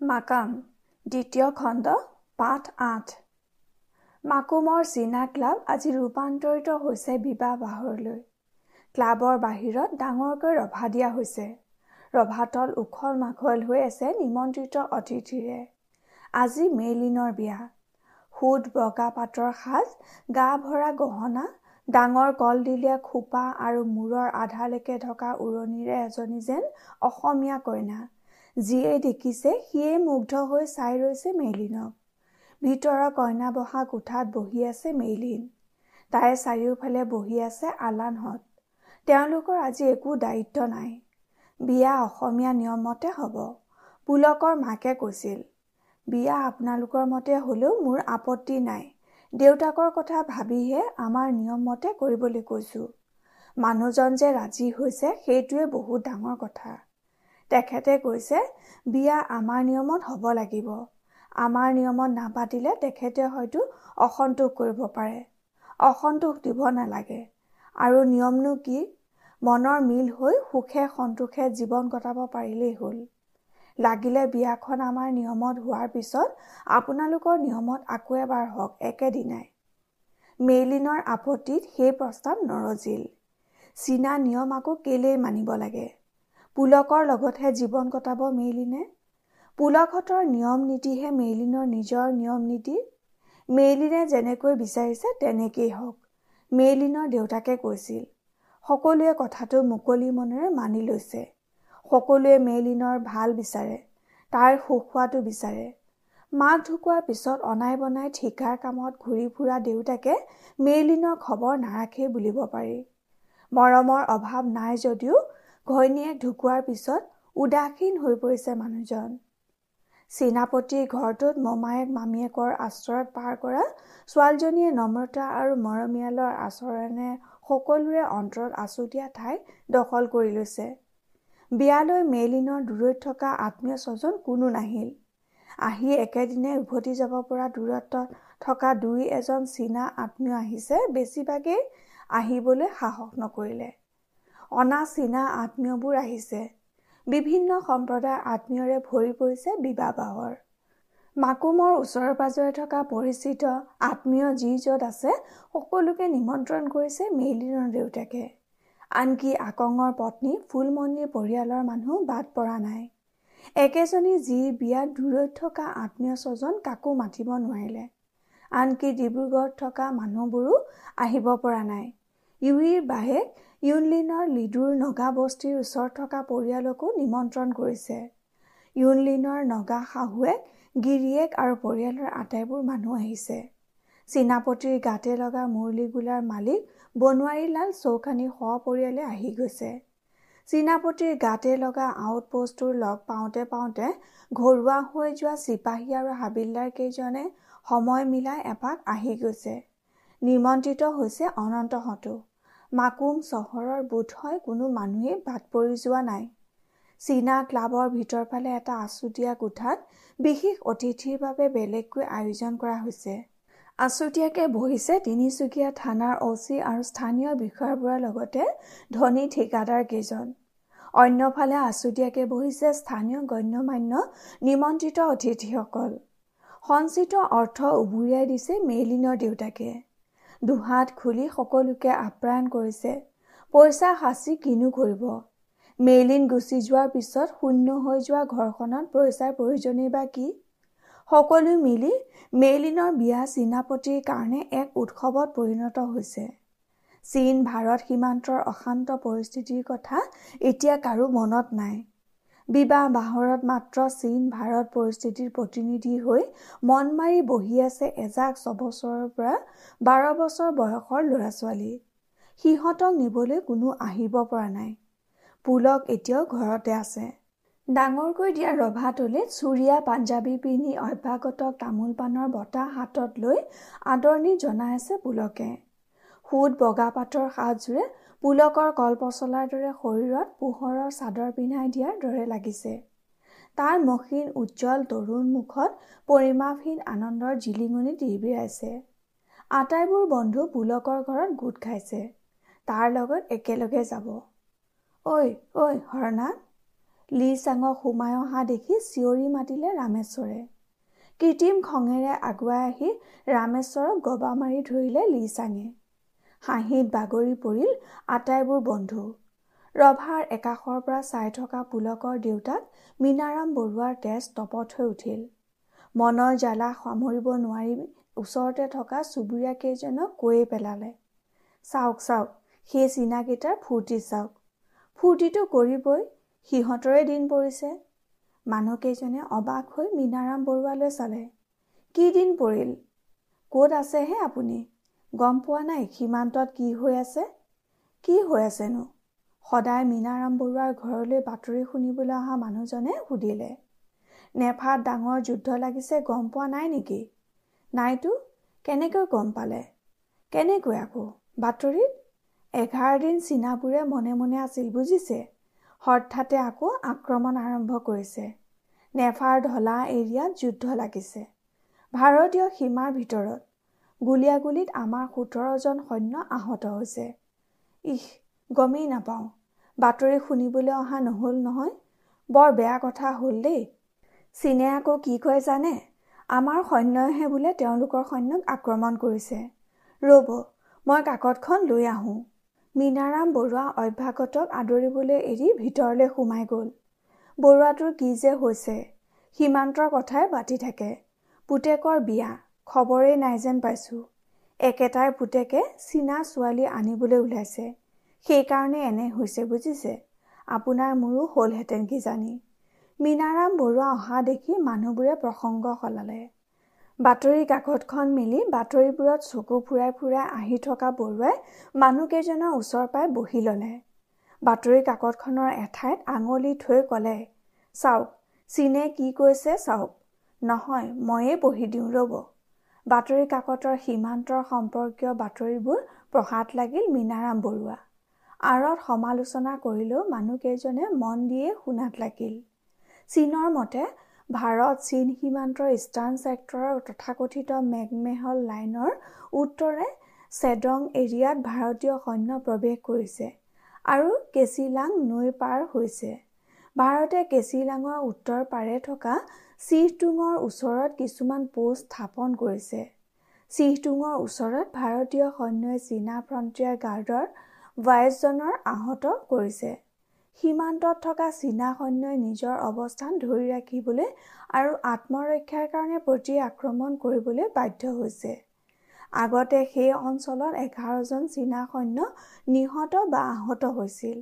মাকাম দ্বিতীয় খণ্ড পাঠ আঠ। মাকুমৰ চীনা ক্লাব আজি ৰূপান্তৰিত হৈছে বিবাহ বাহৰলৈ ক্লাবৰ বাহিৰত ডাঙৰকৈ ৰভা দিয়া হৈছে। ৰভাতল উখল মাখল হৈ আছে নিমন্ত্ৰিত অতিথিৰে আজি মেইলিনৰ বিয়া। সুদ বগা পাতৰ সাজ গা ভৰা গহনা ডাঙৰ কলদিলীয়া খোপা আৰু মূৰৰ আধালৈকে থকা উৰণিৰে এজনী যেন অসমীয়া কইনা। যিয়ে দেখিছে সিয়ে মুগ্ধ হৈ চাই ৰৈছে মেইলিনক ভিতৰৰ কইনা বহা কোঠাত বহি আছে মেইলিন তাইৰ চাৰিওফালে বহি আছে আলানহঁত। তেওঁলোকৰ আজি একো দায়িত্ব নাই। বিয়া অসমীয়া নিয়ম মতে হ'ব। পুলকৰ মাকে কৈছিল বিয়া আপোনালোকৰ মতে হ'লেও মোৰ আপত্তি নাই। দেউতাকৰ কথা ভাবিহে আমাৰ নিয়ম মতে কৰিবলৈ কৈছোঁ। মানুহজন যে ৰাজি হৈছে সেইটোৱে বহুত ডাঙৰ কথা। তেখেতে কৈছে বিয়া আমাৰ নিয়মত হ'ব লাগিব। আমাৰ নিয়মত নাপাতিলে তেখেতে হয়তো অসন্তোষ কৰিব পাৰে। অসন্তোষ দিব নালাগে। আৰু নিয়মনো কি? মনৰ মিল হৈ সুখে সন্তোষে জীৱন কটাব পাৰিলেই হ'ল। লাগিলে বিয়াখন আমাৰ নিয়মত হোৱাৰ পিছত আপোনালোকৰ নিয়মত আকৌ এবাৰ হওক একেদিনাই। মেইলিনৰ আপত্তিত সেই প্ৰস্তাৱ নৰজিল। চীনা নিয়ম আকৌ কেলেই মানিব লাগে? পুলকৰ লগতহে জীৱন কটাব মেইলিনে? পুলকহঁতৰ নিয়ম নীতিহে মেইলিনৰ নিজৰ নিয়ম নীতি? মেইলিনে যেনেকৈ বিচাৰিছে তেনেকেই হওক মেইলিনৰ দেউতাকে কৈছিল। সকলোৱে কথাটো মুকলি মনেৰে মানি লৈছে। সকলোৱে মেইলিনৰ ভাল বিচাৰে তাৰ সুখ হোৱাটো বিচাৰে। মাক ঢুকোৱাৰ পিছত অনাই বনাই ঠিকাৰ কামত ঘূৰি ফুৰা দেউতাকে মেইলিনৰ খবৰ নাৰাখেই বুলিব পাৰি। মৰমৰ অভাৱ নাই যদিও ঘৈণীয়েক ঢুকোৱাৰ পিছত উদাসীন হৈ পৰিছে মানুহজন। চীনাপতিৰ ঘৰটোত মমায়েক মামীয়েকৰ আশ্ৰয়ত পাৰ কৰা ছোৱালীজনীয়ে নম্ৰতা আৰু মৰমীয়ালৰ আচৰণে সকলোৰে অন্তৰত আচুতীয়া ঠাই দখল কৰি লৈছে। বিয়ালৈ মেইলিনৰ দূৰৈত থকা আত্মীয় স্বজন কোনো নাহিল। আহি একেদিনে উভতি যাব পৰা দূৰত্বত থকা দুই এজন চীনা আত্মীয় আহিছে বেছিভাগেই আহিবলৈ সাহস নকৰিলে। অনা চীনা আত্মীয়বোৰ আহিছে। বিভিন্ন সম্প্ৰদায়ৰ আত্মীয়ৰে ভৰি পৰিছে বিবাহ বাহৰ মাকুমৰ ওচৰে পাজৰে থকা পৰিচিত আত্মীয় যি য'ত আছে সকলোকে নিমন্ত্ৰণ কৰিছে মেইলিনৰ দেউতাকে। আনকি আকঙৰ পত্নী ফুলমণিৰ পৰিয়ালৰ মানুহ বাদ পৰা নাই। একেজনী যি বিয়াত দূৰৈত থকা আত্মীয় স্বজন কাকো মাতিব নোৱাৰিলে। আনকি ডিব্ৰুগড়ত থকা মানুহবোৰো আহিব পৰা নাই। ইউৰিৰ বাহেক ইউনলিনৰ লিডুৰ নগা বস্তিৰ ওচৰত থকা পৰিয়ালকো নিমন্ত্ৰণ কৰিছে। ইউনলিনৰ নগা শাহুৱেক গিৰিয়েক আৰু পৰিয়ালৰ আটাইবোৰ মানুহ আহিছে। চীনাপতিৰ গাতে লগা মুৰলী গোলাৰ মালিক বনোৱাৰীলাল চৌখানী সপৰিয়ালে আহি গৈছে। চীনাপতিৰ গাতে লগা আউট পষ্টটোৰ লগ পাওঁতে পাওঁতে ঘৰুৱা হৈ যোৱা চিপাহী আৰু হাবিলদাৰ কেইজনে সময় মিলাই এপাক আহি গৈছে। নিমন্ত্ৰিত হৈছে অনন্তহঁতো মাকুম চহৰৰ বোধহয় কোনো মানুহেই বাদ পৰি যোৱা নাই। চীনা ক্লাবৰ ভিতৰ ফালে এটা আছুতীয়া কোঠাত বিশেষ অতিথিৰ বাবে বেলেগকৈ আয়োজন কৰা হৈছে। আছুতীয়াকৈ বহিছে তিনিচুকীয়া থানাৰ অ' চি আৰু স্থানীয় বিষয়াবোৰৰ লগতে ধনী ঠিকাদাৰ কেইজন। অন্যফালে আছুতীয়াকৈ বহিছে স্থানীয় গণ্যমান্য নিমন্ত্ৰিত অতিথিসকল। সঞ্চিত অৰ্থ উবুৰিয়াই দিছে মেইলিনৰ দেউতাকে। দুহাত খুলি সকলোকে আপ্যায়ন কৰিছে। পইচা সাঁচি কিনো কৰিব? মেইলিন গুচি যোৱাৰ পিছত শূন্য হৈ যোৱা ঘৰখনত পইচাৰ প্ৰয়োজনেই বা কি? সকলো মিলি মেইলিনৰ বিয়া চীনাপতিৰ কাৰণে এক উৎসৱত পৰিণত হৈছে। চীন ভাৰত সীমান্তৰ অশান্ত পৰিস্থিতিৰ কথা এতিয়া কাৰো মনত নাই। বিবাহ বাহৰত মাত্ৰ চীন ভাৰত পৰিস্থিতিৰ প্ৰতিনিধি হৈ মন মাৰি বহি আছে এজাক ছবছৰৰ পৰা বাৰ বছৰ বয়সৰ ল'ৰা ছোৱালী সিহঁতক নিবলৈ কোনো আহিব পৰা নাই। পুলক এতিয়াও ঘৰতে আছে। ডাঙৰকৈ দিয়া ৰভাতলিত চুৰীয়া পাঞ্জাবী পিন্ধি অভ্যাগতক তামোল পাণৰ বতাহ হাতত লৈ আদৰণি জনাই আছে পুলকে। সুত বগা পাতৰ সাজযোৰে পুলকৰ কলপচলাৰ দৰে শৰীৰত পোহৰৰ চাদৰ পিন্ধাই দিয়াৰ দৰে লাগিছে। তাৰ মসীন উজ্জ্বল তৰুণ মুখত পৰিমাপহীন আনন্দৰ জিলিঙনি দিৰবিৰাইছে আটাইবোৰ বন্ধু পুলকৰ ঘৰত গোট খাইছে। তাৰ লগত একেলগে যাব। ঐ ঐ হৰনাথ লি চাঙক সোমাই অহা দেখি চিঞৰি মাতিলে ৰামেশ্বৰে। কৃত্ৰিম খঙেৰে আগুৱাই আহি ৰামেশ্বৰক গবা মাৰি ধৰিলে লি চাঙে হাঁহিত বাগৰি পৰিল আটাইবোৰ বন্ধু। ৰভাৰ একাষৰ পৰা চাই থকা পুলকৰ দেউতাক মীনাৰাম বৰুৱাৰ তেজ তপত হৈ উঠিল। মনৰ জ্বালা সামৰিব নোৱাৰি ওচৰতে থকা চুবুৰীয়া কেইজনক কৈয়ে পেলালে চাওক চাওক সেই চীনাকেইটাৰ ফূৰ্তি চাওক। ফূৰ্তিটো কৰিবই সিহঁতৰে দিন পৰিছে মানুহকেইজনে অবাক হৈ মীনাৰাম বৰুৱালৈ চালে কি দিন পৰিল? ক'ত আছেহে আপুনি? গম পোৱা নাই সীমান্তত কি হৈ আছে? কি হৈ আছেনো? সদায় মীনাৰাম বৰুৱাৰ ঘৰলৈ বাতৰি শুনিবলৈ অহা মানুহজনে সুধিলে নেফাত ডাঙৰ যুদ্ধ লাগিছে গম পোৱা নাই নেকি? নাইতো কেনেকৈ গম পালে? কেনেকৈ আকৌ? বাতৰিত? এঘাৰ দিন চীনাবোৰে মনে মনে আছিল বুজিছে। হঠাতে আকৌ আক্ৰমণ আৰম্ভ কৰিছে। নেফাৰ ঢলা এৰিয়াত যুদ্ধ লাগিছে। ভাৰতীয় সীমাৰ ভিতৰত গুলীয়াগুলীত আমাৰ সোতৰজন সৈন্য আহত হৈছে। ইহ গমেই নাপাওঁ। বাতৰি শুনিবলৈ অহা নহ'ল নহয়। বৰ বেয়া কথা হ'ল দেই। চীনে আকৌ কি কয় জানে? আমাৰ সৈন্যইহে বোলে তেওঁলোকৰ সৈন্যক আক্ৰমণ কৰিছে। ৰ'ব মই কাকতখন লৈ আহোঁ। মীনাৰাম বৰুৱা অভ্যাগতক আদৰিবলৈ এৰি ভিতৰলৈ সোমাই গ'ল। বৰুৱাটোৰ কি যে হৈছে? সীমান্তৰ কথাই পাতি থাকে। পুতেকৰ বিয়া। খবৰেই নাই যেন পাইছোঁ। একেটাই পুতেকে চীনা ছোৱালী আনিবলৈ ওলাইছে। সেইকাৰণে এনে হৈছে বুজিছে? আপোনাৰ মোৰো হ'লহেঁতেন কিজানি। মীনাৰাম বৰুৱা অহা দেখি মানুহবোৰে প্ৰসংগ সলালে। বাতৰি কাকতখন মেলি বাতৰিবোৰত চকু ফুৰাই ফুৰাই আহি থকা বৰুৱাই মানুহকেইজনৰ ওচৰ পাই বহি ল'লে। বাতৰি কাকতখনৰ এঠাইত আঙুলি থৈ ক'লে চাওক চীনে কি কৈছে চাওক। নহয় ময়েই পঢ়ি দিওঁ ৰ'ব। বাতৰি কাকতৰ সীমান্তৰ সম্পৰ্কীয় বাতৰিবোৰ পঢ়াত লাগিল মীনাৰাম বৰুৱা। আঁৰত সমালোচনা কৰিলেও মানুহকেইজনে মন দিয়ে শুনাত লাগিল। চীনৰ মতে ভাৰত চীন সীমান্তৰ ইষ্টাৰ্ণ ছেক্টৰৰ তথাকথিত মেঘমেহল লাইনৰ উত্তৰে চেডং এৰিয়াত ভাৰতীয় সৈন্য প্ৰৱেশ কৰিছে আৰু কেচিলাং নৈ পাৰ হৈছে। ভাৰতে কেচিলাঙৰ উত্তৰ পাৰে থকা চিহটুঙৰ ওচৰত কিছুমান পোষ্ট স্থাপন কৰিছে। চিহটুঙৰ ওচৰত ভাৰতীয় সৈন্যই চীনা ফ্ৰণ্টিয়াৰ গাৰ্ডৰ বাইছজনৰ আহত কৰিছে। সীমান্তত থকা চীনা সৈন্যই নিজৰ অৱস্থান ধৰি ৰাখিবলৈ আৰু আত্মৰক্ষাৰ কাৰণে প্ৰতি আক্ৰমণ কৰিবলৈ বাধ্য হৈছে। আগতে সেই অঞ্চলত এঘাৰজন চীনা সৈন্য নিহত বা আহত হৈছিল।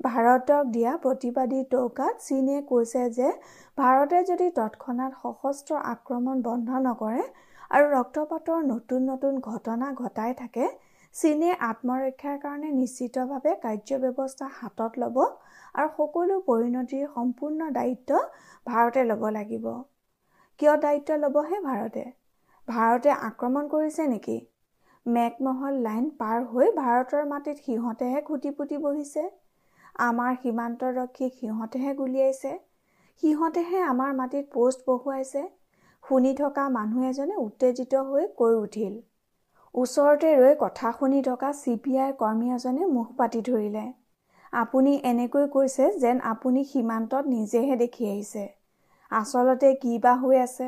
ভাৰতক দিয়া প্ৰতিবাদী টৌকাত চীনে কৈছে যে ভাৰতে যদি তৎক্ষণাত সশস্ত্ৰ আক্ৰমণ বন্ধ নকৰে আৰু ৰক্তপাতৰ নতুন নতুন ঘটনা ঘটাই থাকে চীনে আত্মৰক্ষাৰ কাৰণে নিশ্চিতভাৱে কাৰ্যব্যৱস্থা হাতত ল'ব আৰু সকলো পৰিণতিৰ সম্পূৰ্ণ দায়িত্ব ভাৰতে ল'ব লাগিব। কিয় দায়িত্ব ল'বহে ভাৰতে? ভাৰতে আক্ৰমণ কৰিছে নেকি? মেকমহল লাইন পাৰ হৈ ভাৰতৰ মাটিত সিহঁতেহে খুটি পুতি বহিছে। আমাৰ সীমান্তৰক্ষীক সিহঁতেহে গুলিয়াইছে। সিহঁতেহে আমাৰ মাটিত পোষ্ট বহুৱাইছে। শুনি থকা মানুহ এজনে উত্তেজিত হৈ কৈ উঠিল। ওচৰতে ৰৈ কথা শুনি থকা চি পি আইৰ কৰ্মী এজনে মুখ পাতি ধৰিলে। আপুনি এনেকৈ কৈছে যেন আপুনি সীমান্তত নিজেহে দেখি আহিছে। আচলতে কি বা হৈ আছে?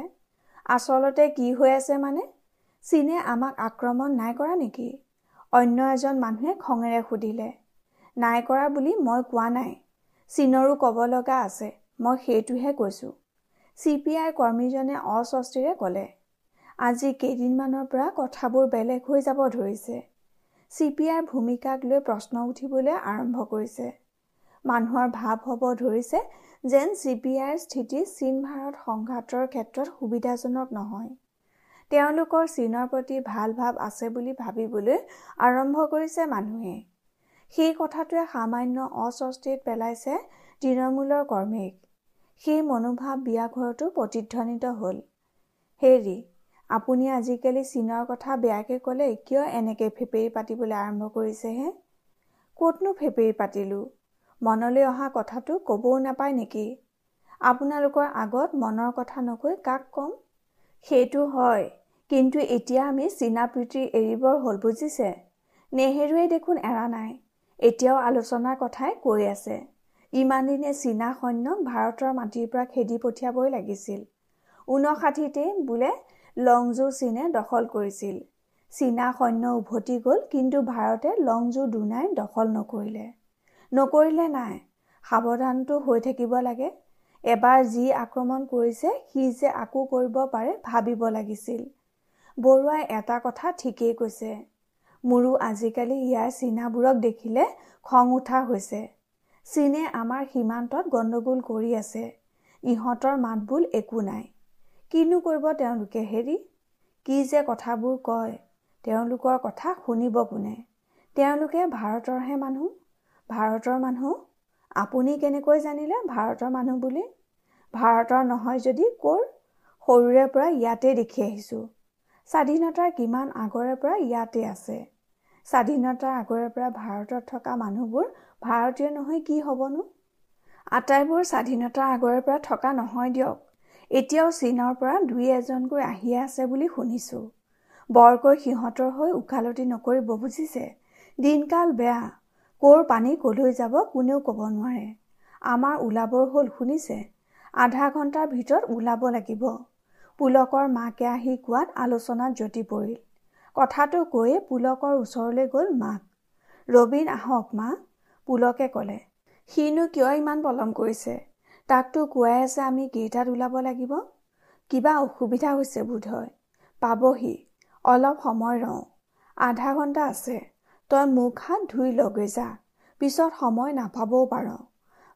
আচলতে কি হৈ আছে মানে? চীনে আমাক আক্ৰমণ নাই কৰা নেকি? অন্য এজন মানুহে খঙেৰে সুধিলে। নাই কৰা বুলি মই কোৱা নাই। চীনৰো ক'ব লগা আছে মই সেইটোহে কৈছোঁ। চি পি আই কৰ্মীজনে অস্বস্তিৰে ক'লে আজি কেইদিনমানৰ পৰা কথাবোৰ বেলেগ হৈ যাব ধৰিছে। চি পি আইৰ ভূমিকাক লৈ প্ৰশ্ন উঠিবলৈ আৰম্ভ কৰিছে। মানুহৰ ভাৱ হ'ব ধৰিছে যেন চি পি আইৰ স্থিতি চীন ভাৰত সংঘাতৰ ক্ষেত্ৰত সুবিধাজনক নহয়। তেওঁলোকৰ চীনৰ প্ৰতি ভাল ভাৱ আছে বুলি ভাবিবলৈ আৰম্ভ কৰিছে মানুহে। সেই কথাটোৱে সামান্য অস্বস্তিত পেলাইছে তৃণমূলৰ কৰ্মীক। সেই মনোভাৱ বিয়াঘৰতো প্ৰতিধ্বনিত হ'ল। হেৰি আপুনি আজিকালি চীনৰ কথা বেয়াকৈ ক'লে কিয় এনেকৈ ফেপেৰি পাতিবলৈ আৰম্ভ কৰিছেহে? ক'তনো ফেপেৰি পাতিলোঁ? মনলৈ অহা কথাটো ক'বও নাপায় নেকি? আপোনালোকৰ আগত মনৰ কথা নকৈ কাক ক'ম? সেইটো হয় কিন্তু এতিয়া আমি চীনা প্ৰীতি এৰিবৰ হ'ল বুজিছে? নেহেৰুৱে দেখোন এৰা নাই। এতিয়াও আলোচনাৰ কথাই কৈ আছে। ইমান দিনে চীনা সৈন্যক ভাৰতৰ মাটিৰ পৰা খেদি পঠিয়াবই লাগিছিল। ঊনষাঠিতে বোলে লংজু চীনে দখল কৰিছিল। চীনা সৈন্য উভতি গ'ল কিন্তু ভাৰতে লংজু দুনাই দখল নকৰিলে। নকৰিলে নাই সাৱধানটো হৈ থাকিব লাগে। এবাৰ যি আক্ৰমণ কৰিছে সি যে আকৌ কৰিব পাৰে ভাবিব লাগিছিল। বৰুৱাই এটা কথা ঠিকেই কৈছে। মোৰো আজিকালি ইয়াৰ চীনাবোৰক দেখিলে খং উঠা হৈছে। চীনে আমাৰ সীমান্তত গণ্ডগোল কৰি আছে। ইহঁতৰ মাতবোল একো নাই। কিনো কৰিব তেওঁলোকে হেৰি? কি যে কথাবোৰ কয়? তেওঁলোকৰ কথা শুনিব কোনে? তেওঁলোকে ভাৰতৰহে মানুহ? ভাৰতৰ মানুহ? আপুনি কেনেকৈ জানিলে ভাৰতৰ মানুহ বুলি? ভাৰতৰ নহয় যদি ক'ৰ? সৰুৰে পৰা ইয়াতে দেখি আহিছোঁ। স্বাধীনতাৰ কিমান আগৰে পৰা ইয়াতে আছে? স্বাধীনতাৰ আগৰে পৰা ভাৰতত থকা মানুহবোৰ ভাৰতীয় নহয় কি হ'বনো? আটাইবোৰ স্বাধীনতাৰ আগৰে পৰা থকা নহয় দিয়ক। এতিয়াও চীনৰ পৰা দুই এজনকৈ আহিয়ে আছে বুলি শুনিছোঁ। বৰকৈ সিহঁতৰ হৈ ওকালতি নকৰিব বুজিছে? দিনকাল বেয়া। ক'ৰ পানী কলৈ যাব কোনেও ক'ব নোৱাৰে। আমাৰ ওলাবৰ হ'ল শুনিছে? আধা ঘণ্টাৰ ভিতৰত ওলাব লাগিব। পুলকৰ মাকে আহি কোৱাত আলোচনাত জতি পৰিল। কথাটো কৈয়ে পুলকৰ ওচৰলৈ গ'ল মাক। ৰবীন আহক মা পুলকে ক'লে। সিনো কিয় ইমান পলম কৰিছে? তাকতো কোৱাই আছে আমি কেইটাত ওলাব লাগিব। কিবা অসুবিধা হৈছে বোধহয় পাবহি অলপ সময় ৰওঁ। আধা ঘণ্টা আছে। তই মুখ হাত ধুই লগৈ যা। পিছত সময় নাপাবও পাৰ।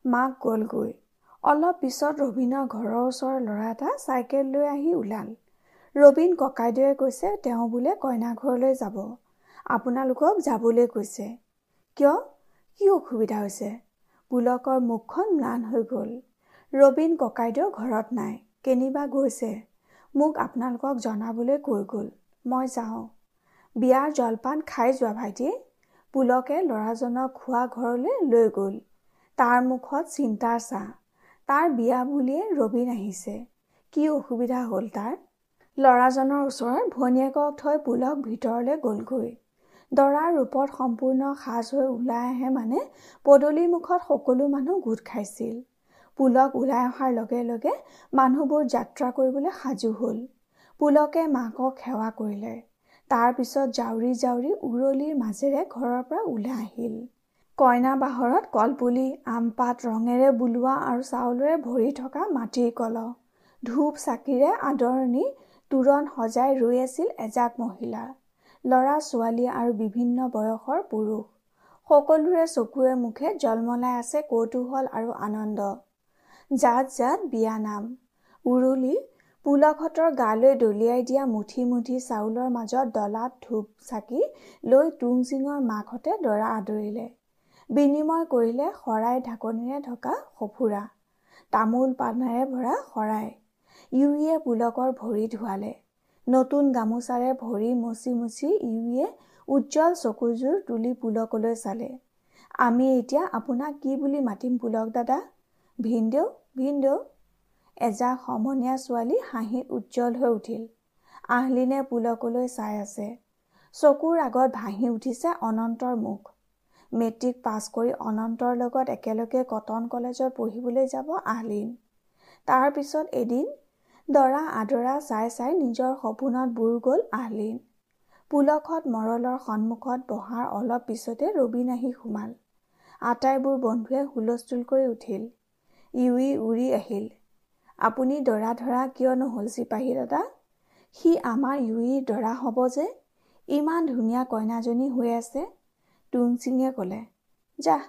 মাক গ'লগৈ। অলপ পিছত ৰবীনৰ ঘৰৰ ওচৰৰ ল'ৰা এটা চাইকেল লৈ আহি ওলাল। ৰবীন ককাইদেৱে কৈছে তেওঁ বোলে কইনা ঘৰলৈ যাব। আপোনালোকক যাবলৈ কৈছে। কিয়? কি অসুবিধা হৈছে? পুলকৰ মুখখন ম্লান হৈ গ'ল। ৰবীন ককাইদেউ ঘৰত নাই। কেনিবা গৈছে। মোক আপোনালোকক জনাবলৈ কৈ গ'ল। মই যাওঁ। বিয়াৰ জলপান খাই যোৱা ভাইটি। পুলকে ল'ৰাজনক খোৱা ঘৰলৈ লৈ গ'ল। তাৰ মুখত চিন্তাৰ চাহ তাৰ বিয়া বুলিয়ে ৰবীন আহিছে। কি অসুবিধা হ'ল তাৰ? ল'ৰাজনৰ ওচৰত ভনীয়েকক থৈ পুলক ভিতৰলৈ গ'লগৈ। দৰাৰ ৰূপত সম্পূৰ্ণ সাজ হৈ ওলাই আহে মানে পদূলিৰ মুখত সকলো মানুহ গোট খাইছিল। পুলক ওলাই অহাৰ লগে লগে মানুহবোৰ যাত্ৰা কৰিবলৈ সাজু হ'ল। পুলকে মাকক সেৱা কৰিলে। তাৰ পিছত জাউৰি জাউৰি উৰলিৰ মাজেৰে ঘৰৰ পৰা ওলাই আহিল। কইনা বাহৰত কলপুলি আম পাত ৰঙেৰে বোলোৱা আৰু চাউলেৰে ভৰি থকা মাটিৰ কলহ। ধূপ চাকিৰে আদৰণি তোৰণ সজাই ৰৈ আছিল এজাক মহিলা। ল'ৰা ছোৱালী আৰু বিভিন্ন বয়সৰ পুৰুষ। সকলোৰে চকুৱে মুখে জলমলাই আছে কৌতূহল আৰু আনন্দ। জাত জাত বিয়া নাম। উৰুলি পুলকহঁতৰ গালৈ দলিয়াই দিয়া মুঠি মুঠি চাউলৰ মাজত ডলাত ধূপ চাকি লৈ টুংচিঙৰ মাকহঁতে দৰা আদৰিলে। বিনিময় কৰিলে শৰাই ঢাকনিৰে ঢকা সফুৰা তামোল পানেৰে ভৰা শৰাই ইউৰিয়ে পুলকৰ ভৰি ধোৱালে নতুন গামোচাৰে ভৰি মচি মচি ইউৰিয়ে উজ্জ্বল চকুযোৰ তুলি পুলকলৈ চালে। আমি এতিয়া আপোনাক কি বুলি মাতিম পুলক দাদা? ভিনদেউ ভিনদেউ। এজাক সমনীয়া ছোৱালী হাঁহিত উজ্জ্বল হৈ উঠিল। আহলিনে পুলকলৈ চাই আছে। চকুৰ আগত ভাঁহি উঠিছে অনন্তৰ মুখ। মেট্ৰিক পাছ কৰি অনন্তৰ লগত একেলগে কটন কলেজত পঢ়িবলৈ যাব আহলিন। তাৰ পিছত এদিন দৰা আদৰা চাই চাই নিজৰ সপোনত বুৰ গ'ল আহলিন। পুলকত মৰলৰ সন্মুখত বহাৰ অলপ পিছতে ৰবীন আহি সোমাল। আটাইবোৰ বন্ধুৱে হুলস্থুল কৰি উঠিল। ইউই উৰি আহিল। আপুনি দৰা ধৰা কিয় নহ'ল চিপাহী দাদা? সি আমাৰ ইউইৰ দৰা হ'ব যে? ইমান ধুনীয়া কইনাজনী হৈ আছে। টুংচিঙে ক'লে যাহ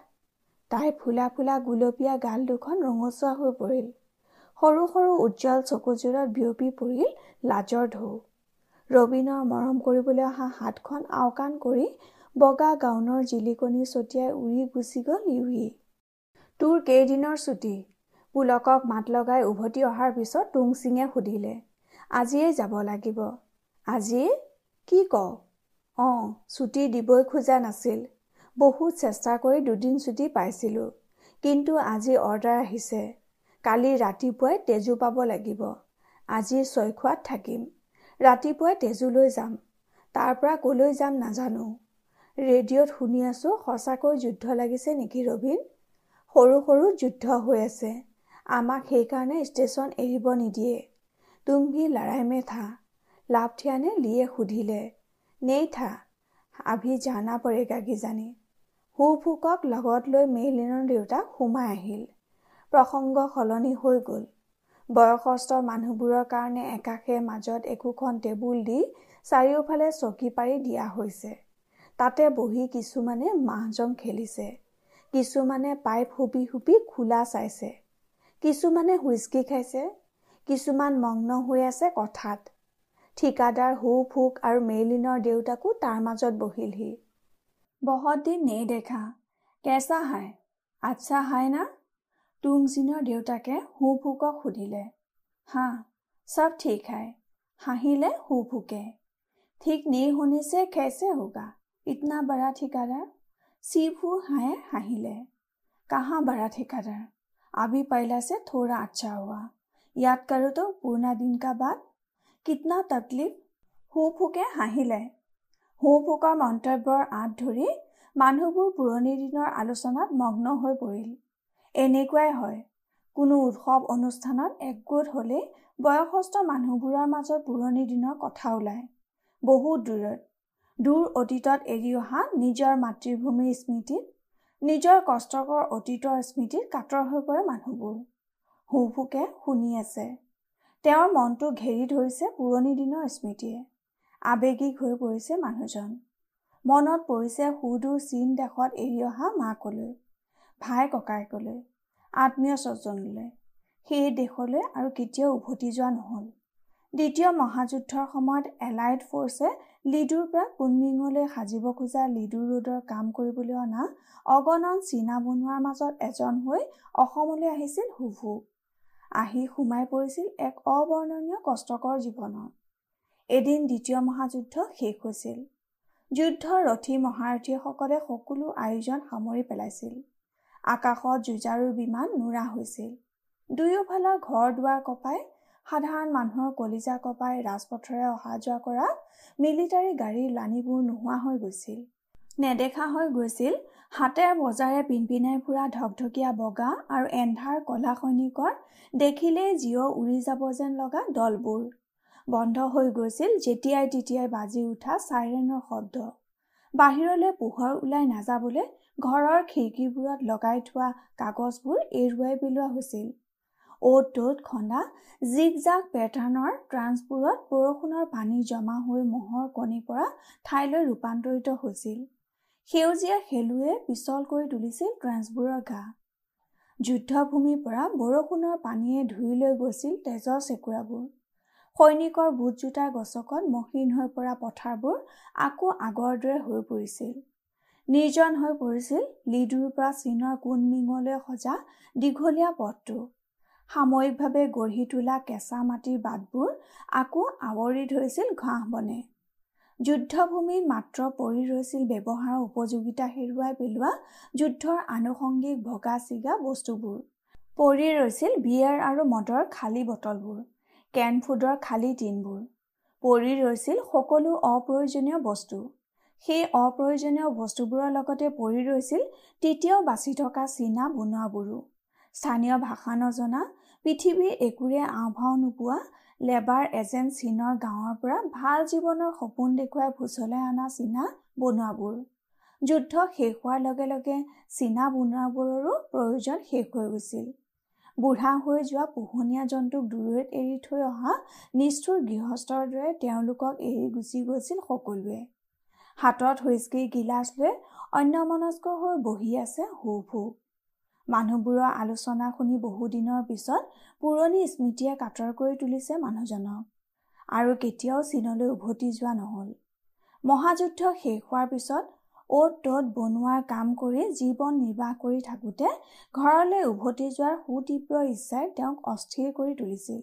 তাইৰ ফুলা ফুলা গুলপীয়া গাল দুখন ৰঙচুৱা হৈ পৰিল। সৰু সৰু উজ্জ্বল চকুযোৰত বিয়পি পৰিল লাজৰ ঢৌ। ৰবীনৰ মৰম কৰিবলৈ অহা হাতখন আওকাণ কৰি বগা গাউনৰ জিলিকনি ছটিয়াই উৰি গুচি গ'ল ইউৰি তোৰ কেইদিনৰ ছুটি? পুলকক মাত লগাই উভতি অহাৰ পিছত টুংচিঙে সুধিলে। আজিয়েই যাব লাগিব। আজিয়ে কি ক অঁ ছুটি দিবই খোজা নাছিল। বহুত চেষ্টা কৰি দুদিন ছুটি পাইছিলোঁ। কিন্তু আজি অৰ্ডাৰ আহিছে। কালি ৰাতিপুৱাই তেজু পাব লাগিব। আজি ছয়খোৱাত থাকিম। ৰাতিপুৱাই তেজুলৈ যাম। তাৰ পৰা ক'লৈ যাম নাজানো। ৰেডিঅ'ত শুনি আছোঁ সঁচাকৈ যুদ্ধ লাগিছে নেকি ৰবীন? সৰু সৰু যুদ্ধ হৈ আছে। আমাক সেইকাৰণে ষ্টেচন এৰিব নিদিয়ে। তুমভি লৰাই মে থা। লাভঠিয়ানে লিয়ে সুধিলে। নেই থা। আভি জানা পৰেগা কিজানি। হু ফুকক লগত লৈ মেইলিনৰ দেউতাক সোমাই আহিল। প্ৰসংগ সলনি হৈ গ'ল। বয়সস্থ মানুহবোৰৰ কাৰণে একাষে মাজত একোখন টেবুল দি চাৰিওফালে চকী পাৰি দিয়া হৈছে। তাতে বহি কিছুমানে মাহজং খেলিছে। কিছুমানে পাইপ হুপি হুপি খোলা চাইছে। কিছুমানে হুইস্কি খাইছে। কিছুমান মগ্ন হৈ আছে কথাত। ঠিকাদাৰ হু ফুক আৰু মেইলিনৰ দেউতাকো তাৰ মাজত বহিলহি। বহুত দিন নেই দেখা কেঁচা হাই আচ্ছা হাই না টুংজিনৰ দেউতাকে হু ফুকক সুধিলে হা চব ঠিক হাই হাঁহিলে হু ফুকে ঠিক নেই শুনিছে কেছে হোগা ইতনা বৰা ঠিকাদাৰ চিফু হায়ে হাঁহিলে কাহা বৰা ঠিকাদাৰ अभी पहले से थोड़ा अच्छा हुआ याद करो तो पूर्णा दिन का बाद कितना तकलीफ হু ফুকে হাঁহিলে হু ফুকৰ মন্তব্যৰ আঁত ধৰি মানুহবোৰ পুৰণি দিনৰ আলোচনাত মগ্ন হৈ পৰিল। এনেকুৱাই হয়। কোনো উৎসৱ অনুষ্ঠানত একগোট হ'লেই বয়সস্থ মানুহবোৰৰ মাজত পুৰণি দিনৰ কথা ওলায়। বহুত দূৰত। দূৰ অতীতত এৰি অহা নিজৰ মাতৃভূমিৰ স্মৃতিত নিজৰ কষ্টকৰ অতীতৰ স্মৃতিত কাতৰ হৈ পৰে মানুহবোৰ। হুফুকে শুনি আছে। তেওঁৰ মনটো ঘেৰি ধৰিছে পুৰণি দিনৰ স্মৃতিয়ে। আৱেগিক হৈ পৰিছে মানুহজন। মনত পৰিছে সুদূৰ চীন দেশত এৰি অহা মাকলৈ ভাই ককায়েকলৈ আত্মীয় স্বজনলৈ। সেই দেশলৈ আৰু কেতিয়াও উভতি যোৱা নহ'ল। দ্বিতীয় মহাযুদ্ধৰ সময়ত এলাইড ফ'ৰ্চে লিডুৰ পৰা কুনমিঙলৈ সাজিব খোজা লিডু ৰোডৰ কাম কৰিবলৈ অনা অগণন চীনা বনোৱাৰ মাজত এজন হৈ অসমলৈ আহিছিল হুভু। আহি সোমাই পৰিছিল এক অবৰ্ণনীয় কষ্টকৰ জীৱনত এদিন দ্বিতীয় মহাযুদ্ধ শেষ হৈছিল। যুদ্ধৰ ৰথী মহাৰথীসকলে সকলো আয়োজন সামৰি পেলাইছিল। আকাশত যুঁজাৰু বিমান নোৰা হৈছিল। দুয়োফালৰ ঘৰ দুৱাৰ কপাই সাধাৰণ মানুহৰ কলিজা কপাই ৰাজপথেৰে অহা যোৱা কৰা মিলিটাৰী গাড়ীৰ লানিবোৰ নোহোৱা হৈ গৈছিল। নেদেখা হৈ গৈছিল হাতে বজাৰে পিনপিনাই ফুৰা ঢকঢকীয়া বগা আৰু এন্ধাৰ কলা সৈনিকৰ দেখিলেই জিঅ উৰি যাব যেন লগা দলবোৰ। বন্ধ হৈ গৈছিল যেতিয়াই তেতিয়াই বাজি উঠা চাইৰেনৰ শব্দ। বাহিৰলৈ পোহৰ ওলাই নাযাবলৈ ঘৰৰ খিৰিকীবোৰত লগাই থোৱা কাগজবোৰ এৰুৱাই পেলোৱা হৈছিল। অ'ত ত'ত খন্দা জিক জাক পেটাৰ্ণৰ ট্ৰান্সবোৰত বৰষুণৰ পানী জমা হৈ মহৰ কণী পৰা ঠাইলৈ ৰূপান্তৰিত হৈছিল। সেউজীয়া শেলুৱে পিছল কৰি তুলিছিল ট্ৰান্সবোৰৰ গা। যুদ্ধভূমিৰ পৰা বৰষুণৰ পানীয়ে ধুই লৈ গৈছিল তেজৰ চেকুৰাবোৰ। সৈনিকৰ বুট জোতাৰ গছকত মসৃণ হৈ পৰা পথাৰবোৰ আকৌ আগৰ দৰে হৈ পৰিছিল। নিৰ্জন হৈ পৰিছিল লিডুৰ পৰা চীনৰ কোনমিঙলৈ সজা দীঘলীয়া পথটো। সাময়িকভাৱে গঢ়ি তোলা কেঁচা মাটিৰ বাটবোৰ আকৌ আৱৰি ধৰিছিল ঘাঁহ বনে। যুদ্ধভূমিত মাত্ৰ পৰি ৰৈছিল ব্যৱহাৰৰ উপযোগিতা হেৰুৱাই পেলোৱা যুদ্ধৰ আনুষংগিক ভগা চিগা বস্তুবোৰ। পৰি ৰৈছিল বিয়েৰ আৰু মদৰ খালী বটলবোৰ। কেন ফুডৰ খালী টিনবোৰ পৰি ৰৈছিল সকলো অপ্ৰয়োজনীয় বস্তু। সেই অপ্ৰয়োজনীয় বস্তুবোৰৰ লগতে পৰি ৰৈছিল তেতিয়াও বাচি থকা চীনা বনোৱাবোৰো। স্থানীয় ভাষা নজনা পৃথিৱীৰ একোৰে আওভাও নোপোৱা লেবাৰ এজেণ্ট চীনৰ গাঁৱৰ পৰা ভাল জীৱনৰ সপোন দেখুৱাই ফুচলাই অনা চীনা বনোৱাবোৰ। যুদ্ধ শেষ হোৱাৰ লগে লগে চীনা বনোৱাবোৰৰো প্ৰয়োজন শেষ হৈ গৈছিল। বুঢ়া হৈ যোৱা পোহনীয়া জন্তুক দূৰৈত এৰি থৈ অহা নিষ্ঠুৰ গৃহস্থৰ দৰে তেওঁলোকক এৰি গুচি গৈছিল সকলোৱে। হাতত হুইস্কিৰ গিলাচ লৈ অন্যমনস্ক হৈ বহি আছে হু ফু মানুহবোৰৰ আলোচনা শুনি বহুদিনৰ পিছত পুৰণি স্মৃতিয়ে কাতৰ কৰি তুলিছে মানুহজনক আৰু কেতিয়াও চীনলৈ উভতি যোৱা নহ'ল। মহাযুদ্ধ শেষ হোৱাৰ পিছত অ'ত ত'ত বনোৱাৰ কাম কৰি জীৱন নিৰ্বাহ কৰি থাকোঁতে ঘৰলৈ উভতি যোৱাৰ সুতীব্ৰ ইচ্ছাই তেওঁক অস্থিৰ কৰি তুলিছিল।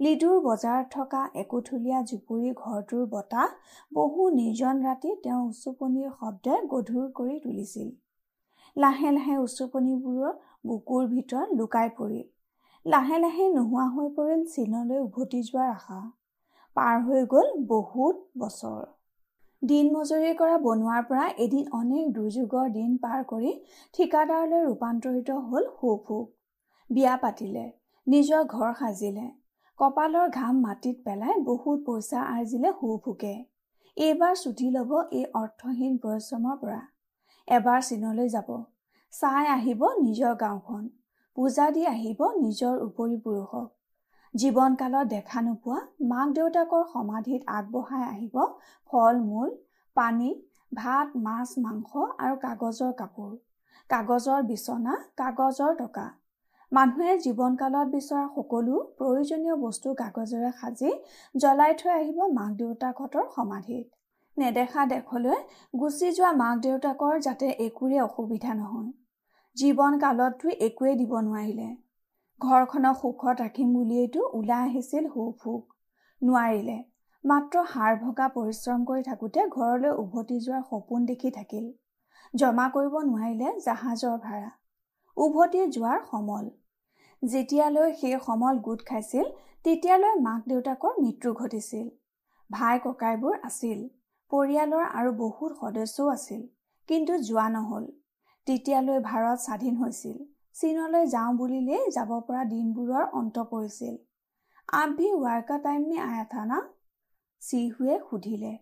লিডুৰ বজাৰত থকা একোঠলীয়া জুপুৰি ঘৰটোৰ বতাহ বহু নিৰ্জন ৰাতি তেওঁৰ উচুপনিৰ শব্দে গধুৰ কৰি তুলিছিল। লাহে লাহে উচুপনিবোৰৰ বুকুৰ ভিতৰত লুকাই পৰিল। লাহে লাহে নোহোৱা হৈ পৰিল চীনলৈ উভতি যোৱাৰ আশা। পাৰ হৈ গ'ল বহুত বছৰ। দিন মজুৰি কৰা বনোৱাৰ পৰা এদিন অনেক দুৰ্যোগৰ দিন পাৰ কৰি ঠিকাদাৰলৈ ৰূপান্তৰিত হ'ল সুফুক বিয়া পাতিলে নিজৰ ঘৰ সাজিলে কপালৰ ঘাম মাটিত পেলাই বহুত পইচা আৰ্জিলে সুফুকে এইবাৰ ছুটি ল'ব এই অৰ্থহীন পৰিশ্ৰমৰ পৰা। এবাৰ চীনলৈ যাব চাই আহিব নিজৰ গাঁওখন পূজা দি আহিব নিজৰ উপৰি পুৰুষক জীৱনকালত দেখা নোপোৱা মাক দেউতাকৰ সমাধিত আগবঢ়াই আহিব ফল মূল পানী ভাত মাছ মাংস আৰু কাগজৰ কাপোৰ। কাগজৰ বিচনা কাগজৰ টকা। মানুহে জীৱনকালত বিচৰা সকলো প্ৰয়োজনীয় বস্তু কাগজেৰে সাজি জ্বলাই থৈ আহিব মাক দেউতাকহঁতৰ সমাধিত। নেদেখা দেশলৈ গুচি যোৱা মাক দেউতাকৰ যাতে একোৰে অসুবিধা নহয়। জীৱন কালততো একোৱেই দিব নোৱাৰিলে। ঘৰখনক সুখত ৰাখিম বুলিয়েইতো ওলাই আহিছিল সু ফুক নোৱাৰিলে। মাত্ৰ হাৰ ভগা পৰিশ্ৰম কৰি থাকোঁতে ঘৰলৈ উভতি যোৱাৰ সপোন দেখি থাকিল। জমা কৰিব নোৱাৰিলে জাহাজৰ ভাড়া। উভতি যোৱাৰ সমল। যেতিয়ালৈ সেই সমল গোট খাইছিল তেতিয়ালৈ মাক দেউতাকৰ মৃত্যু ঘটিছিল। ভাই ককাইবোৰ আছিল পৰিয়ালৰ আৰু বহুত সদস্যও আছিল কিন্তু যোৱা নহ'ল। তেতিয়ালৈ ভাৰত স্বাধীন হৈছিল। চীনলৈ যাওঁ বুলিলেই যাব পৰা দিনবোৰৰ অন্ত পৰিছিল আভি ৱাৰ্কা টাইম মে আয়া থা না চিহুৱে সুধিলে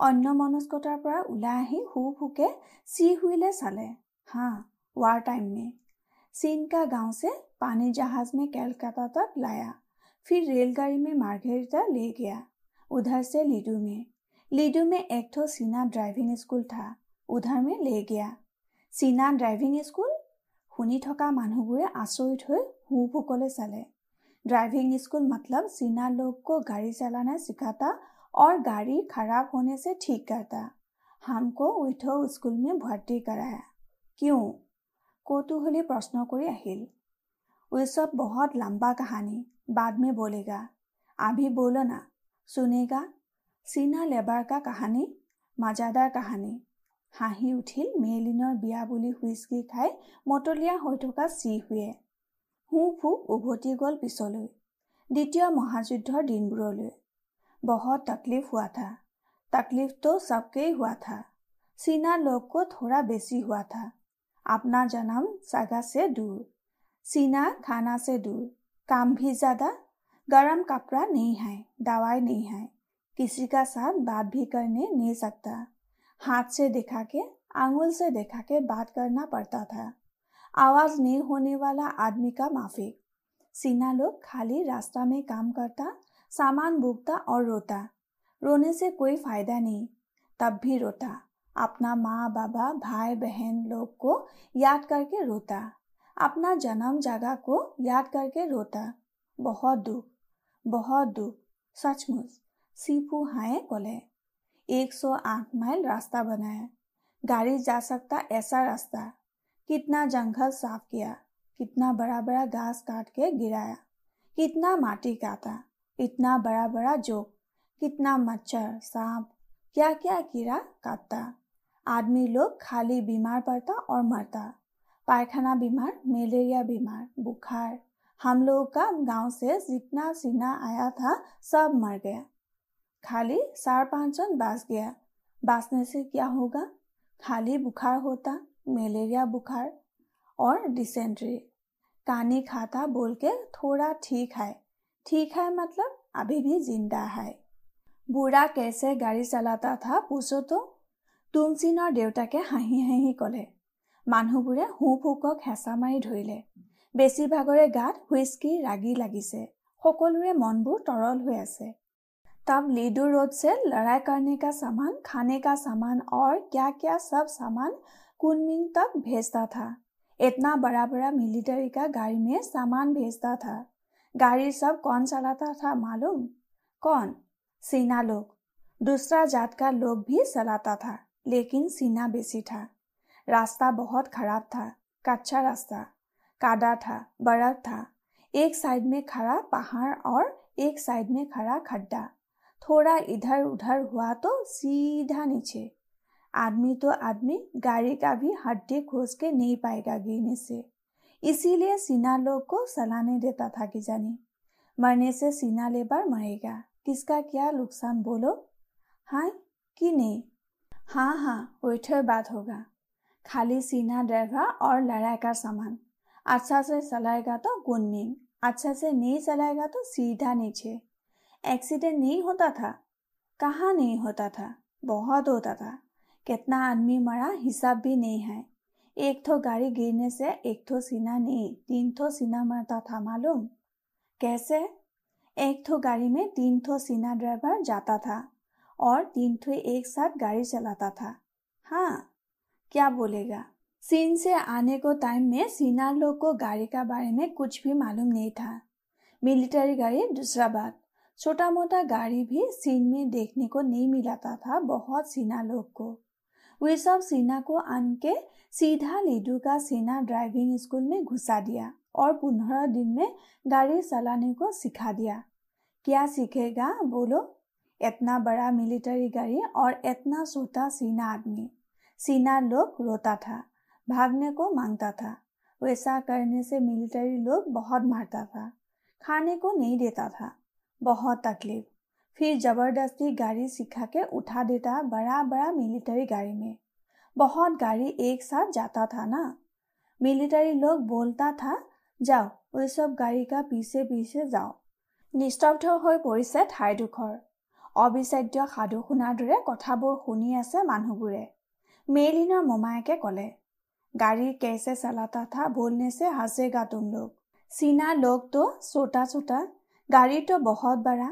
অন্য মনস্কতাৰ পৰা ওলাই আহি সু ফুকে চিহুইলে চালে হা ৱাৰ টাইম মে চীন কা গাঁও से पानी जहाज में कैलकाता तक लाया फिर रेलगाड़ी में मार्गेरिटा ले गया उधर से लीडू में लीडू में एक ठो सीना ड्राइविंग स्कूल था उधर में ले गया सीना ड्राइविंग स्कूल শুনি থকা মানুহবোৰে আচৰিত হৈ হু ফুকলে চালে ड्राइविंग स्कूल मतलब सीना लोग को गाड़ी चलाना सिखाता और गाड़ी खराब होने से ठीक करता हमको उठो स्कूल में भर्ती कराया क्यों কৌতূহলী প্ৰশ্ন কৰি আহিল ওই সব বহুত লম্বা কাহানী बाद में बोलेगा अभी बोलो ना सुनेगा सीना लेबर का कहानी मजादार कहानी হাঁহি উঠিল মেলিনৰ বিয়া বুলি হুইস্কি খাই মতলীয়া হৈ থকা চিহুৱে হু ফুক উভতি গ'ল পিছলৈ দ্বিতীয় মহাযুদ্ধৰ দিনবোৰলৈ বহুত তকলিফ হোৱা থা তকলিফটো চবকেই হোৱা থা চীনা লোককো থোৰা বেছি হোৱা থা अपना जन्म जगह से दूर सीना खाना से दूर काम भी ज़्यादा गर्म कपड़ा नहीं है दवाई नहीं है किसी का साथ बात भी करने नहीं सकता हाथ से दिखा के, आंगुल से दिखा के बात करना पड़ता था। आवाज़ नहीं होने वाला आदमी का माफ़ी। सीना लोग खाली रास्ता में काम करता, सामान भूखता और रोता। रोने से कोई फ़ायदा नहीं। तब भी रोता। अपना माँ, बाबा, भाई, बहन लोग को याद करके रोता। अपना जन्म जगह को याद करके रोता। बहुत दुख बहुत दुख। सचमुच, सीपू हाय कोले। 108 माइल रास्ता बनाया गाड़ी जा सकता ऐसा रास्ता। कितना जंगल साफ़ किया, कितना बड़ा बड़ा घास काट के गिराया, कितना माटी काटा, इतना बड़ा बड़ा जोक, कितना मच्छर, सांप क्या क्या कीड़ा काटता। आदमी लोग खाली बीमार पड़ता और मरता। पायखाना बीमार, मलेरिया बीमार, बुखार। हम लोगों का गाँव से जितना सीना आया था, सब मर गया। खाली चार पाँच जन बास गया बासने से क्या होगा खाली बुखार होता मलेरिया बुखार और डिसेंट्री कानी खाता बोल के थोड़ा ठीक है ठीक है मतलब अभी भी जिंदा है বুঢ়া কেছে গাড়ী চলাতা থা পুছো তো তুমচিনৰ দেউতাকে হাঁহি হাঁহি ক'লে মানুহবোৰে হু ফুকক হেঁচা মাৰি ধৰিলে বেছিভাগৰে গাত হুইস্কি ৰাগি লাগিছে সকলোৰে মনবোৰ তৰল হৈ আছে तब लीडू रोड से लड़ाई करने का सामान, खाने का सामान और क्या क्या सब सामान कुनमिंग तक भेजता था। इतना बड़ा बड़ा मिलिट्री का गाड़ी में सामान भेजता था। गाड़ी सब कौन चलाता था मालूम? कौन? सीना लोग। दूसरा जात का लोग भी चलाता था, लेकिन सीना बेसी था। रास्ता बहुत खराब था, कच्चा रास्ता। कादा था बर्फ़ था। एक साइड में खड़ा पहाड़ और एक साइड में खड़ा खड्डा। थोड़ा इधर उधर हुआ तो सीधा नीचे। आदमी तो आदमी, गाड़ी का भी हड्डी खोज के नहीं पाएगा गिरने से। इसीलिए सीना लोग को सलाने देता था कि जानी। मरने से सीना लेबर मरेगा। किसका क्या नुकसान बोलो? हाँ कि नहीं? हाँ हाँ वैठे बात होगा। खाली सीना ड्राइवर और लड़ाई का सामान। अच्छा से चलाएगा तो गुनमिंग अच्छा से नहीं चलाएगा तो सीधा नीचे। एक्सीडेंट नहीं होता था, कहाँ नहीं होता था, बहुत होता था। कितना आदमी मरा, हिसाब भी नहीं है। एक तो गाड़ी गिरने से एक तो सीना नहीं, तीन तो सीना मरता था, मालूम? कैसे? एक तो गाड़ी में तीन तो सीना ड्राइवर जाता था और तीन तो एक साथ गाड़ी चलाता था। हाँ क्या बोलेगा? सीन से आने को टाइम में सीना लोग को गाड़ी का बारे में कुछ भी मालूम नहीं था। मिलिट्री गाड़ी, दूसरा बात। छोटा मोटा गाड़ी भी सीन में देखने को नहीं मिलाता था बहुत सीना लोग को। वे सब सीना को आन के सीधा लीडू का सीना ड्राइविंग स्कूल में घुसा दिया और पंद्रह दिन में गाड़ी चलाने को सिखा दिया। क्या सीखेगा बोलो? इतना बड़ा मिलिट्री गाड़ी और इतना छोटा सीना आदमी। सीना लोग रोता था, भागने को माँगता था। वैसा करने से मिलिट्री लोग बहुत मारता था। खाने को नहीं देता था। बहुत तकलीफ फिर जबरदस्ती गाड़ी सिखा के उठा देता बड़ा बड़ा मिलिट्री गाड़ी में बहुत गाड़ी एक साथ जाता था ना मिलिट्री लोग बोलता था যাও ওই সব গাড়ীকা পিছে পিছে যাওঁ নিস্তব্ধ হৈ পৰিছে ঠাইডোখৰ অবিচাৰ্য সাধু শুনাৰ দৰে কথাবোৰ শুনি আছে মানুহবোৰে মেইলিনৰ মোমায়েকে ক'লে গাড়ীৰ কেছে চলাতা থা बोलने से हंसेगा तुम लोग सीना लोग तो छोटा छोटा गाड़ी तो बहुत बड़ा।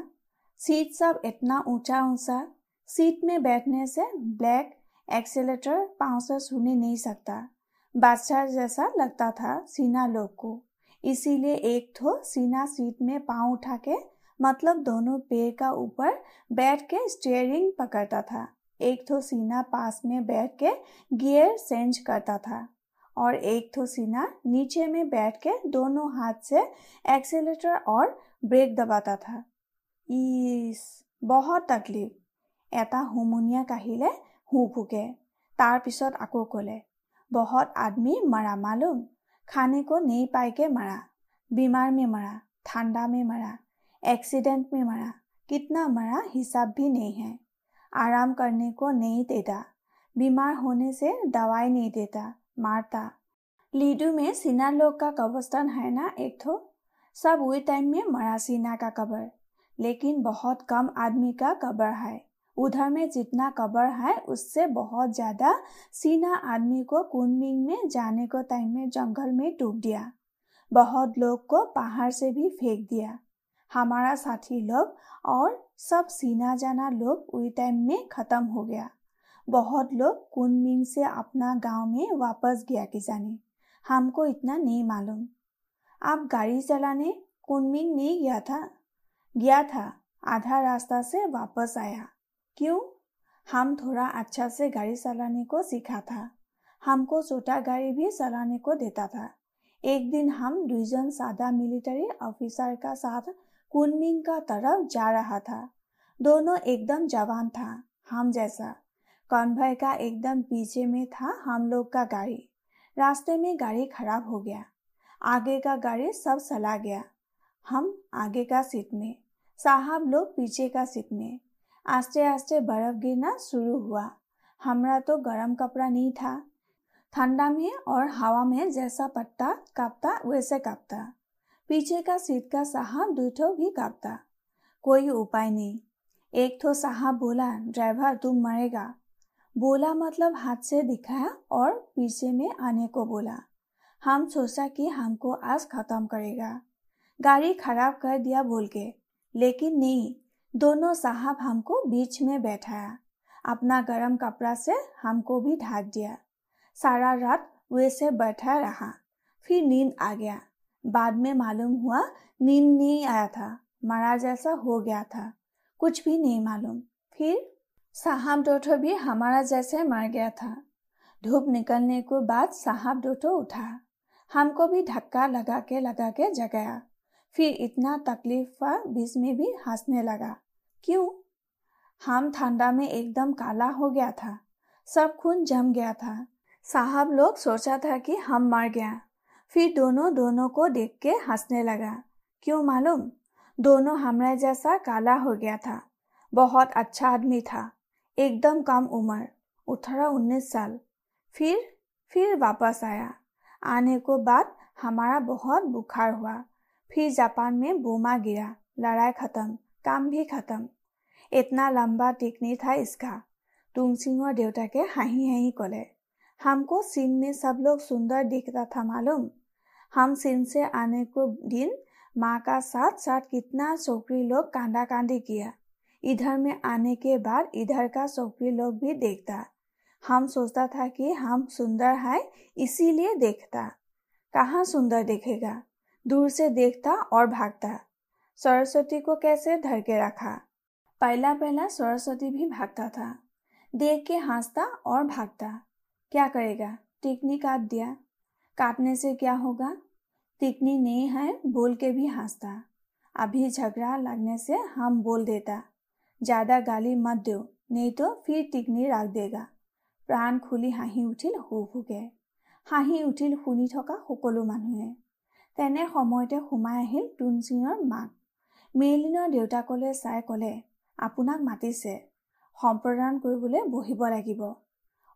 सीट सब इतना ऊँचा ऊँचा। सीट में बैठने से ब्लैक एक्सेलेटर पाँव से छूने नहीं सकता। बादशाह जैसा लगता था सीना लोग को। इसीलिए एक ठो सीना सीट में पाँव उठा के मतलब दोनों पैर का ऊपर बैठ के स्टीयरिंग पकड़ता था। एक ठो सीना पास में बैठ के गियर चेंज करता था और एक ठो सीना नीचे में बैठ के दोनों हाथ से एक्सीटर और ब्रेक दबाता था इस बहुत तकलीफ এটা হুমুনিয়া কাহিলে হু ফুকে তাৰ পিছত আকৌ ক'লে बहुत आदमी मरा मालूम खाने को नहीं पाई के मरा बीमार में मरा ठंडा में मरा एक्सीडेंट में मरा कितना मरा हिसाब भी नहीं है आराम करने को नहीं देता बीमार होने से दवाई नहीं देता मारता लीडू में सीना लोग का कब्रस्तान है ना एक थो सब वही टाइम में मरा सीना का कब्र, लेकिन बहुत कम आदमी का कब्र है। उधर में जितना कब्र है, उससे बहुत ज़्यादा सीना आदमी को कुनमिंग में जाने को टाइम में जंगल में डूब दिया। बहुत लोग को पहाड़ से भी फेंक दिया। हमारा साथी लोग और सब सीना जाना लोग उस टाइम में खत्म हो गया। बहुत लोग कुनमिंग से अपना गाँव में वापस गया कि जाने हमको इतना नहीं मालूम। आप गाड़ी चलाने कुनमिंग नहीं गया था। गया था, आधा रास्ता से वापस आया। क्यों? हम थोड़ा अच्छा से गाड़ी चलाने को सीखा था। हमको छोटा गाड़ी भी चलाने को देता था। एक दिन हम दुईजन सादा मिलिट्री ऑफिसर का साथ कुनमिंग का तरफ़ जा रहा था। दोनों एकदम जवान था, हम जैसा। कॉन्वय का एकदम पीछे में था हम लोग का गाड़ी। रास्ते में गाड़ी खराब हो गया। आगे का गाड़ी सब चला गया। हम आगे का सीट में, साहब लोग पीछे का सीट में। आस्ते आस्ते बर्फ़ गिरना शुरू हुआ। हमारा तो गर्म कपड़ा नहीं था। ठंडा में और हवा में जैसा पत्ता कापता वैसे कापता। पीछे का सीट का साहब दूठो भी कापता। कोई उपाय नहीं। एक तो साहब बोला, ड्राइवर तुम मरेगा। बोला मतलब हाथ से दिखाया और पीछे में आने को बोला। हम सोचा कि हमको आज खत्म करेगा। गाड़ी खराब कर दिया बोल के। लेकिन नहीं, दोनों साहब हमको बीच में बैठाया। अपना गरम कपड़ा से हमको भी ढाक दिया। सारा रात वैसे बैठा रहा। फिर नींद आ गया। बाद में मालूम हुआ, नींद नहीं आया था। मरा जैसा हो गया था। कुछ भी नहीं मालूम। फिर साहब डोटो भी हमारा जैसे मर गया था। धूप निकलने के बाद साहब डोटो उठा। हमको भी धक्का लगा के लगा के जगाया फिर इतना तकलीफ़ हुआ बीच में भी हंसने लगा। क्यों? हम ठंडा में एकदम काला हो गया था। सब खून जम गया था। साहब लोग सोचा था कि हम मर गया। फिर दोनों दोनों को देख के हंसने लगा। क्यों मालूम? दोनों हमारे जैसा काला हो गया था। बहुत अच्छा आदमी था। एकदम कम उम्र। अठारह उन्नीस साल। फिर फिर वापस आया। आने को बाद हमारा बहुत बुखार हुआ। फिर जापान में बोमा गिरा। लड़ाई खत्म। काम भी खत्म। इतना लंबा टिकनी था इसका। तुम सिंह और देवता के हाही हाही कले। हमको चीन में सब लोग सुंदर दिखता था मालूम? हम चीन से आने को दिन माँ का साथ साथ कितना चौकरी लोग कांदा कांदी किया। इधर में आने के बाद इधर का चौकरी लोग भी देखता। हम सोचता था कि हम सुंदर है, इसीलिए देखता। कहाँ सुंदर देखेगा? दूर से देखता और भागता। सरस्वती को कैसे धर के रखा? पहला पहला सरस्वती भी भागता था। देख के हंसता और भागता। क्या करेगा? टिकनी काट दिया। काटने से क्या होगा? टिकनी नहीं है, बोल के भी हंसता। अभी झगड़ा लगने से हम बोल देता। ज़्यादा गाली मत दो, नहीं तो फिर टिकनी रख देगा। প্ৰাণ খুলি হাঁহি উঠিল হু হুকে হাঁহি উঠিল শুনি থকা সকলো মানুহে। তেনে সময়তে সোমাই আহিল টুনচিঙৰ মাক। মেইলিনৰ দেউতাকলৈ চাই ক'লে আপোনাক মাতিছে। সম্প্ৰদান কৰিবলৈ বহিব লাগিব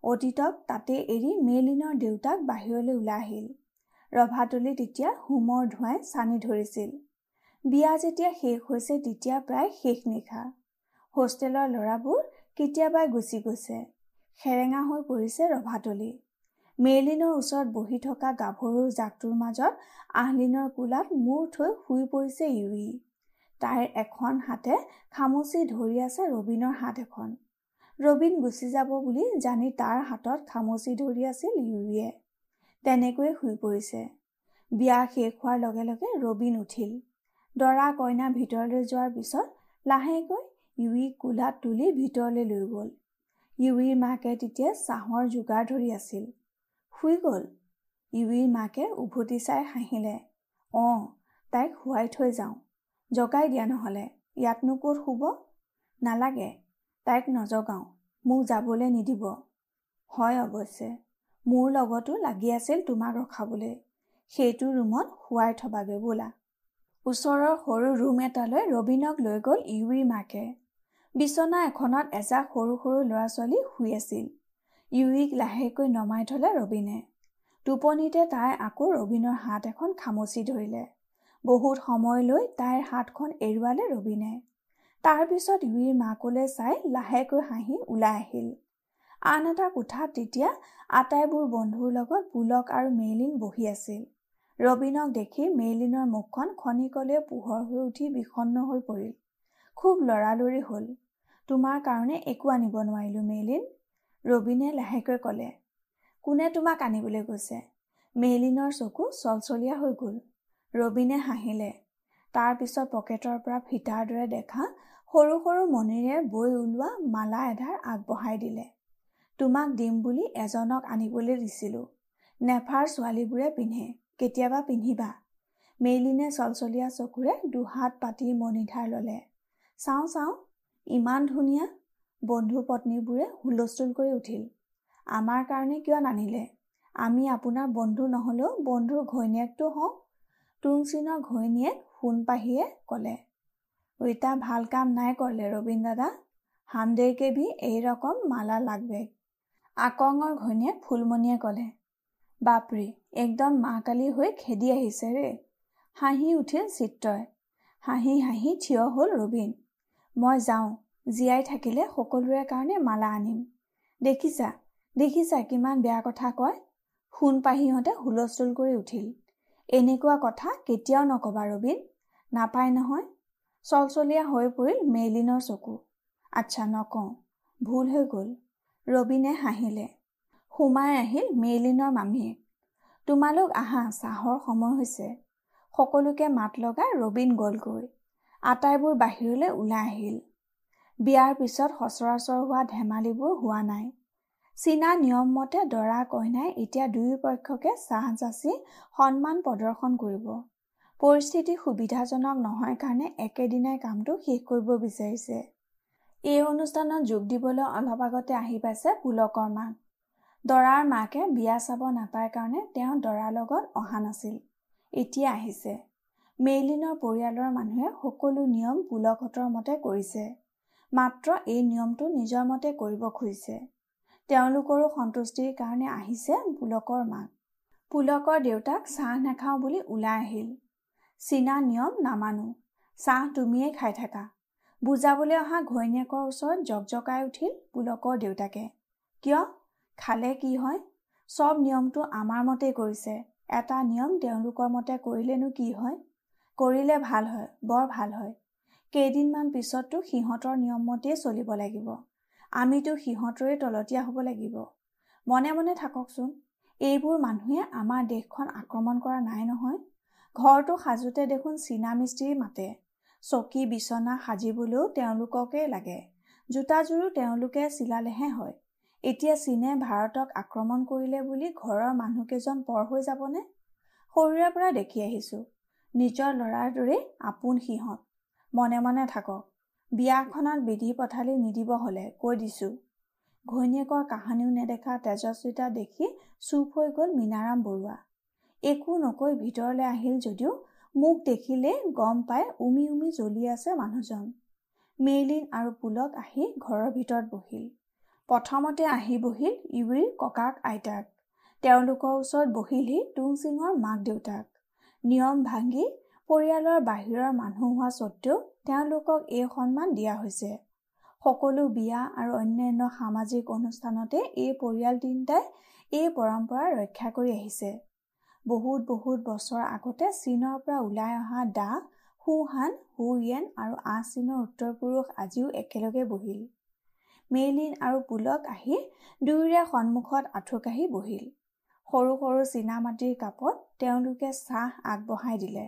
অতীতক তাতে এৰি মেইলিনৰ দেউতাক বাহিৰলৈ ওলাই আহিল। ৰভাতলি তেতিয়া হোমৰ ধোঁৱাই চানি ধৰিছিল। বিয়া যেতিয়া শেষ হৈছে তেতিয়া প্ৰায় শেষ নিশা। হোষ্টেলৰ ল'ৰাবোৰ কেতিয়াবাই গুচি গৈছে। সেৰেঙা হৈ পৰিছে ৰভাতলি। মেইলিনৰ ওচৰত বহি থকা গাভৰুৰ জাকটোৰ মাজত আহলিনৰ কোলাত মূৰ থৈ শুই পৰিছে ইউই। তাইৰ এখন হাতে খামুচি ধৰি আছে ৰবীনৰ হাত এখন। ৰবীন গুচি যাব বুলি জানি তাৰ হাতত খামুচি ধৰি আছিল ইউৰিয়ে তেনেকৈয়ে শুই পৰিছে। বিয়া শেষ হোৱাৰ লগে লগে ৰবীন উঠিল। দৰা কইনা ভিতৰলৈ যোৱাৰ পিছত লাহেকৈ ইউইক কোলাত তুলি ভিতৰলৈ লৈ গ'ল। ইউৰিৰ মাকে তেতিয়া চাহৰ যোগাৰ ধৰি আছিল। শুই গ'ল। ইউৰিৰ মাকে উভতি চাই হাঁহিলে। অঁ তাইক শুৱাই থৈ যাওঁ। জগাই দিয়া নহ'লে। ইয়াতনো ক'ত শুব? নালাগে। তাইক নজগাওঁ। মোক যাবলৈ নিদিব। হয় অৱশ্যে। মোৰ লগতো লাগি আছিল তোমাক ৰখাবলৈ। সেইটো ৰুমত শুৱাই থবাগৈ বোলা। ওচৰৰ সৰু ৰুম এটালৈ ৰবীনক লৈ গ'ল ইউৰিৰ মাকে। বিচনা এখনত এজাক সৰু সৰু ল'ৰা ছোৱালী শুই আছিল। ইউৰিক লাহেকৈ নমাই থলে ৰবীনে। টোপনিতে তাই আকৌ ৰবীনৰ হাত এখন খামচি ধৰিলে। বহুত সময়লৈ তাইৰ হাতখন এৰুৱালে ৰবীনে। তাৰ পিছত ইউৰিৰ মাকলৈ চাই লাহেকৈ হাঁহি ওলাই আহিল। আন এটা কোঠাত তেতিয়া আটাইবোৰ বন্ধুৰ লগত পুলক আৰু মেইলিন বহি আছিল। ৰবীনক দেখি মেইলিনৰ মুখখন খনিকলৈ পোহৰ হৈ উঠি বিষণ্ন হৈ পৰিল। খুব লৰালৰি হ'ল। তোমাৰ কাৰণে একো আনিব নোৱাৰিলো মেইলিন ৰবীনে লাহেকৈ ক'লে। কোনে তোমাক আনিবলৈ গৈছে মেইলিনৰ চকু চলচলীয়া হৈ গ'ল। ৰবীনে হাঁহিলে। তাৰ পিছত পকেটৰ পৰা ফিটাৰ দৰে দেখা সৰু সৰু মণিৰে বৈ ওলোৱা মালা এধাৰ আগবঢ়াই দিলে। তোমাক দিম বুলি এজনক আনিবলৈ দিছিলোঁ। নেফাৰ ছোৱালীবোৰে পিন্ধে কেতিয়াবা পিন্ধিবা মেইলিনে চলচলীয়া চকুৰে দুহাত পাতি মণিধাৰ ল'লে। চাওঁ চাওঁ ইমান ধুনীয়া বন্ধু পত্নীবোৰে হুলস্থুল কৰি উঠিল। আমাৰ কাৰণে কিয় নানিলে? আমি আপোনাৰ বন্ধু নহ'লেও বন্ধুৰ ঘৈণীয়েকটো হওঁ। টুংচিনৰ ঘৈণীয়েক সোণপাহীয়ে ক'লে ওইটা ভাল কাম নাই কৰিলে ৰবীন দাদা। হামদেৰকে ভি এই ৰকম মালা লাগবে। আকঙৰ ঘৈণীয়েক ফুলমণিয়ে ক'লে বাপৰি একদম মাকালি হৈ খেদি আহিছে ৰে। হাঁহি উঠিল চিত্ৰই। হাঁহি হাঁহি থিয় হ'ল ৰবীন। মই যাওঁ জীয়াই থাকিলে সকলোৰে কাৰণে মালা আনিম। দেখিছা দেখিছা কিমান বেয়া কথা কয়। সোণ পাহিহঁতে হুলস্থুল কৰি উঠিল। এনেকুৱা কথা কেতিয়াও নকবা ৰবীন নাপায় নহয়। চলচলীয়া হৈ পৰিল মেইলিনৰ চকু। আচ্ছা নকওঁ ভুল হৈ গ'ল। ৰবীনে হাঁহিলে। সোমাই আহিল মেইলিনৰ মামীয়ে তোমালোক আহা চাহৰ সময় হৈছে। সকলোকে মাত লগাই ৰবীন গ'লগৈ। আটাইবোৰ বাহিৰলৈ ওলাই আহিল। বিয়াৰ পিছত সচৰাচৰ হোৱা ধেমালিবোৰ হোৱা নাই। চীনা নিয়ম মতে দৰা কইনাই এতিয়া দুয়ো পক্ষকে চাহ যাচি সন্মান প্ৰদৰ্শন কৰিব। পৰিস্থিতি সুবিধাজনক নহয় কাৰণে একেদিনাই কামটো শেষ কৰিব বিচাৰিছে। এই অনুষ্ঠানত যোগ দিবলৈ অলপ আগতে আহি পাইছে পুলকৰ মাক দৰাৰ মাকে বিয়া চাব নাপায় কাৰণে তেওঁ দৰাৰ লগত অহা নাছিল। এতিয়া আহিছে। মেইলিনৰ পৰিয়ালৰ মানুহে সকলো নিয়ম পুলকহঁতৰ মতে কৰিছে। মাত্ৰ এই নিয়মটো নিজৰ মতে কৰিব খুজিছে। তেওঁলোকৰো সন্তুষ্টিৰ কাৰণে আহিছে পুলকৰ মাক। পুলকৰ দেউতাক চাহ নাখাওঁ বুলি ওলাই আহিল। চীনা নিয়ম নামানো। চাহ তুমিয়েই খাই থাকা। বুজাবলৈ অহা ঘৈণীয়েকৰ ওচৰত জকজকাই উঠিল পুলকৰ দেউতাকে। কিয়? খালে কি হয়? চব নিয়মটো আমাৰ মতেই কৰিছে। এটা নিয়ম তেওঁলোকৰ মতে কৰিলেনো কি হয়? কৰিলে ভাল হয় বৰ ভাল হয়। কেইদিনমান পিছততো সিহঁতৰ নিয়মমতেই চলিব লাগিব। আমিতো সিহঁতৰে তলতীয়া হ'ব লাগিব। মনে মনে থাককচোন এইবোৰ মানুহে আমাৰ দেশখন আক্ৰমণ কৰা নাই নহয়। ঘৰটো সাজোতে দেখোন চীনা মিস্ত্ৰী মাতে। চকী বিচনা সাজিবলৈও তেওঁলোককেই লাগে। জোতাযোৰো তেওঁলোকে চিলালেহে হয়। এতিয়া চীনে ভাৰতক আক্ৰমণ কৰিলে বুলি ঘৰৰ মানুহকেইজন পৰ হৈ যাবনে? সৰুৰে পৰা দেখি আহিছোঁ। নিজৰ ল'ৰাৰ দৰেই আপোন সিহঁত। মনে মনে থাকক বিয়াখনত বিধি পথালি নিদিব হলে কৈ দিছো। ঘৈণীয়েকৰ কাহানিও নেদেখা তেজস্বিতা দেখি চুপ হৈ গল মীনাৰাম বৰুৱা। একো নকৈ ভিতৰলৈ আহিল যদিও মোক দেখিলে গম পাই উমি উমি জ্বলি আছে মানুহজন। মেইলিন আৰু পুলক আহি ঘৰৰ ভিতৰত বহিল। প্ৰথমতে আহি বহিল ইউৰিৰ ককাক আইতাক। তেওঁলোকৰ ওচৰত বহিলহি টুং সিঙৰ মাক দেউতাক। নিয়ম ভাঙি পৰিয়ালৰ বাহিৰৰ মানুহ হোৱা স্বত্বেও তেওঁলোকক এই সন্মান দিয়া হৈছে। সকলো বিয়া আৰু অন্যান্য সামাজিক অনুষ্ঠানতে এই পৰিয়াল তিনিটাই এই পৰম্পৰা ৰক্ষা কৰি আহিছে। বহুত বহুত বছৰ আগতে চীনৰ পৰা ওলাই অহা দা সুহান হুয়েন আৰু আহ চীনৰ উত্তৰ পুৰুষ আজিও একেলগে বহিল। মেইলিন আৰু পুলক আহি দুয়োৰে সন্মুখত আঁঠুকাঢ়ি বহিল। সৰু সৰু চীনামাটিৰ কাপত তেওঁলোকে চাহ আগবঢ়াই দিলে।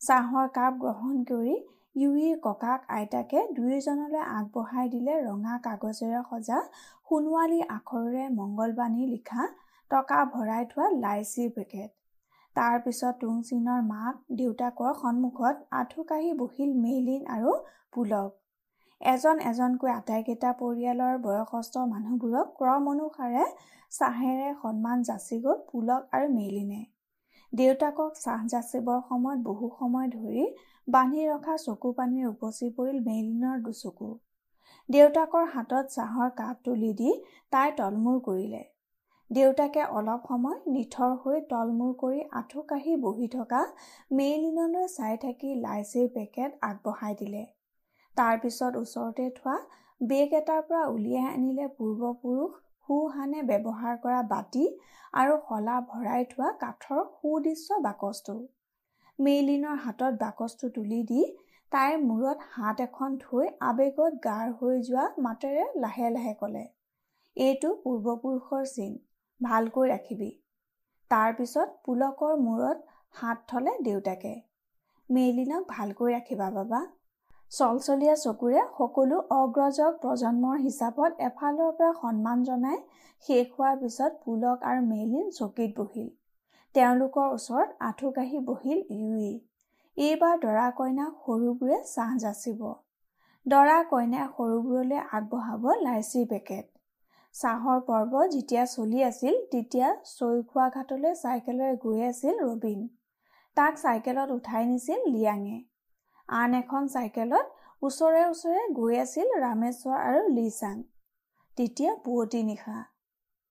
চাহৰ কাপ গ্ৰহণ কৰি ইউৰিৰ ককাক আইতাকে দুয়োজনলৈ আগবঢ়াই দিলে ৰঙা কাগজেৰে সজা সোণোৱালী আখৰেৰে মংগলবাণী লিখা টকা ভৰাই থোৱা লাইচিৰ পেকেট। তাৰ পিছত টুংচিনৰ মাক দেউতাকৰ সন্মুখত আঁঠু কাঢ়ি বহিল মেইলিন আৰু পুলক। এজন এজনকৈ আটাইকেইটা পৰিয়ালৰ বয়সস্থ মানুহবোৰক ক্ৰম অনুসাৰে চাহেৰে সন্মান যাচি গ'ল পুলক আৰু মেইলিনে দেউতাকক চাহ যাচিবৰ সময়ত বহু সময় ধৰি বান্ধি ৰখা চকু পানীৰ উপচি পৰিল মেইলিনৰ দুচকু। দেউতাকৰ হাতত চাহৰ কাপ তুলি দি তাই তলমূৰ কৰিলে। দেউতাকে অলপ সময় নিথৰ হৈ তলমূৰ কৰি আঁঠু কাঢ়ি বহি থকা মেইলিনলৈ চাই থাকি লাইচিৰ পেকেট আগবঢ়াই দিলে। তাৰ পিছত ওচৰতে থোৱা বেগ এটাৰ পৰা উলিয়াই আনিলে পূৰ্বপুৰুষ সোহানে ব্যৱহাৰ কৰা বাতি আৰু শলা ভৰাই থোৱা কাঠৰ সুদৃশ্য বাকচটো। মেইলিনৰ হাতত বাকচটো তুলি দি তাইৰ মূৰত হাত এখন থৈ আৱেগত গাঢ় হৈ যোৱা মাতেৰে লাহে লাহে ক'লে এইটো পূৰ্বপুৰুষৰ চিন ভালকৈ ৰাখিবি তাৰ পিছত পুলকৰ মূৰত হাত থলে দেউতাকে মেইলিনক ভালকৈ ৰাখিবা বাবা। চলচলীয়া চকুৰে সকলো অগ্ৰজক প্ৰজন্মৰ হিচাপত এফালৰ পৰা সন্মান জনাই শেষ হোৱাৰ পিছত পুলক আৰু মেইলিন চকীত বহিল। তেওঁলোকৰ ওচৰত আঁঠু কাঢ়ি বহিল ইউই। এইবাৰ দৰা কইনাক সৰুবোৰে চাহ যাচিব। দৰা কইনাক সৰুবোৰলৈ আগবঢ়াব লাইচিৰ পেকেট। চাহৰ পৰ্ব যেতিয়া চলি আছিল তেতিয়া চৈখোৱা ঘাটলৈ চাইকেলেৰে গৈ আছিল ৰবীন। তাক চাইকেলত উঠাই নিছিল লিয়াঙে। আন এখন চাইকেলত ওচৰে ওচৰে গৈ আছিল ৰামেশ্বৰ আৰু লিচাং তেতিয়া পুৱতি নিশা।